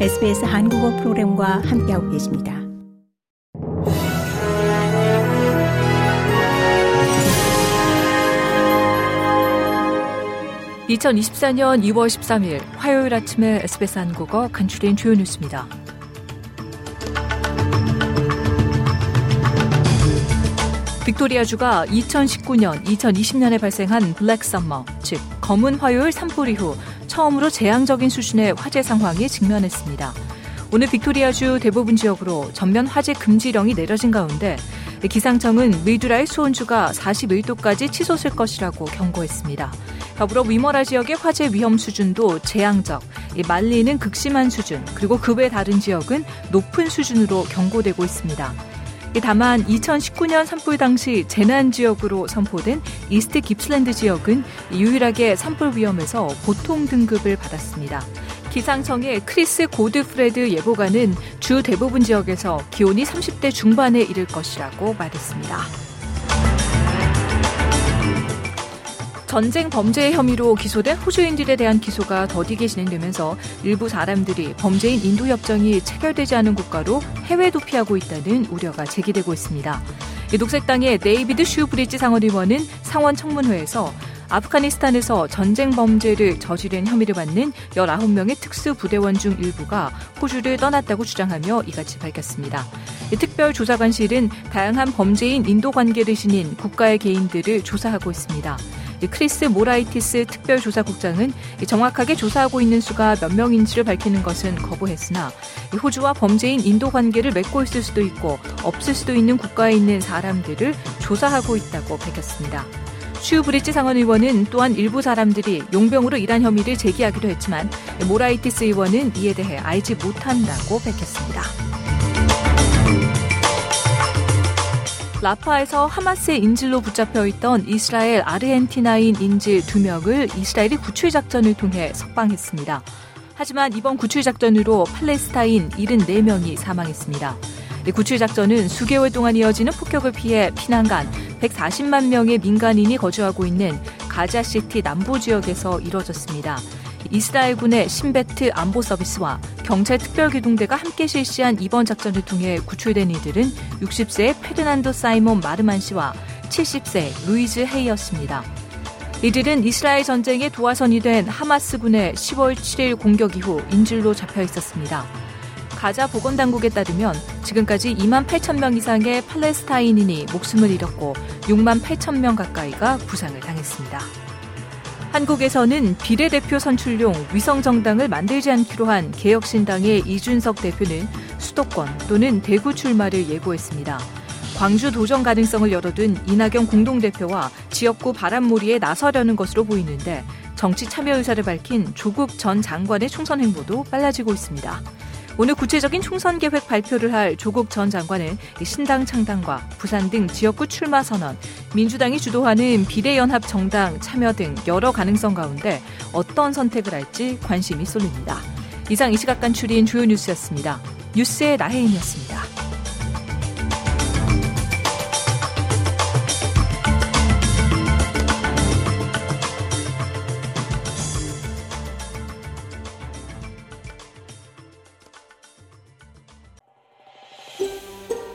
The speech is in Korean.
SBS 한국어 프로그램과 함께하고 계십니다. (2024년 2월 13일) 화요일 아침에 SBS 한국어 간추린 주요 뉴스입니다. 빅토리아주가 2019년, 2020년에 발생한 Black Summer, 즉 검은 화요일 산불 이후 처음으로 재앙적인 수준의 화재 상황에 직면했습니다. 오늘 빅토리아주 대부분 지역으로 전면 화재 금지령이 내려진 가운데 기상청은 미드라의 수온주가 41도까지 치솟을 것이라고 경고했습니다. 더불어 위머라 지역의 화재 위험 수준도 재앙적, 말리는 극심한 수준, 그리고 그 외 다른 지역은 높은 수준으로 경고되고 있습니다. 다만 2019년 산불 당시 재난 지역으로 선포된 이스트 깁슬랜드 지역은 유일하게 산불 위험에서 보통 등급을 받았습니다. 기상청의 크리스 고드프레드 예보관은 주 대부분 지역에서 기온이 30대 중반에 이를 것이라고 말했습니다. 전쟁 범죄 혐의로 기소된 호주인들에 대한 기소가 더디게 진행되면서 일부 사람들이 범죄인 인도 협정이 체결되지 않은 국가로 해외 도피하고 있다는 우려가 제기되고 있습니다. 녹색당의 데이비드 슈브리지 상원의원은 상원 청문회에서 아프가니스탄에서 전쟁 범죄를 저지른 혐의를 받는 19명의 특수부대원 중 일부가 호주를 떠났다고 주장하며 이같이 밝혔습니다. 특별조사관실은 다양한 범죄인 인도 관계를 지닌 국가의 개인들을 조사하고 있습니다. 크리스 모라이티스 특별조사국장은 정확하게 조사하고 있는 수가 몇 명인지를 밝히는 것은 거부했으나 호주와 범죄인 인도 관계를 맺고 있을 수도 있고 없을 수도 있는 국가에 있는 사람들을 조사하고 있다고 밝혔습니다. 슈 브리지 상원 의원은 또한 일부 사람들이 용병으로 일한 혐의를 제기하기도 했지만 모라이티스 의원은 이에 대해 알지 못한다고 밝혔습니다. 라파에서 하마스의 인질로 붙잡혀 있던 이스라엘 아르헨티나인 인질 2명을 이스라엘이 구출 작전을 통해 석방했습니다. 하지만 이번 구출 작전으로 팔레스타인 74명이 사망했습니다. 구출 작전은 수개월 동안 이어지는 폭격을 피해 피난간 140만 명의 민간인이 거주하고 있는 가자시티 남부 지역에서 이뤄졌습니다. 이스라엘군의 신베트 안보 서비스와 경찰 특별기동대가 함께 실시한 이번 작전을 통해 구출된 이들은 60세의 페르난도 사이몬 마르만 씨와 70세 루이즈 헤이였습니다. 이들은 이스라엘 전쟁의 도화선이 된 하마스군의 10월 7일 공격 이후 인질로 잡혀 있었습니다. 가자 보건당국에 따르면 지금까지 2만 8천 명 이상의 팔레스타인인이 목숨을 잃었고 6만 8천 명 가까이가 부상을 당했습니다. 한국에서는 비례대표 선출용 위성정당을 만들지 않기로 한 개혁신당의 이준석 대표는 수도권 또는 대구 출마를 예고했습니다. 광주 도전 가능성을 열어둔 이낙연 공동대표와 지역구 바람몰이에 나서려는 것으로 보이는데 정치 참여 의사를 밝힌 조국 전 장관의 총선 행보도 빨라지고 있습니다. 오늘 구체적인 총선 계획 발표를 할 조국 전 장관은 신당 창당과 부산 등 지역구 출마 선언, 민주당이 주도하는 비례연합 정당 참여 등 여러 가능성 가운데 어떤 선택을 할지 관심이 쏠립니다. 이상 이 시각 간출인 주요 뉴스였습니다. 뉴스의 나혜인이었습니다.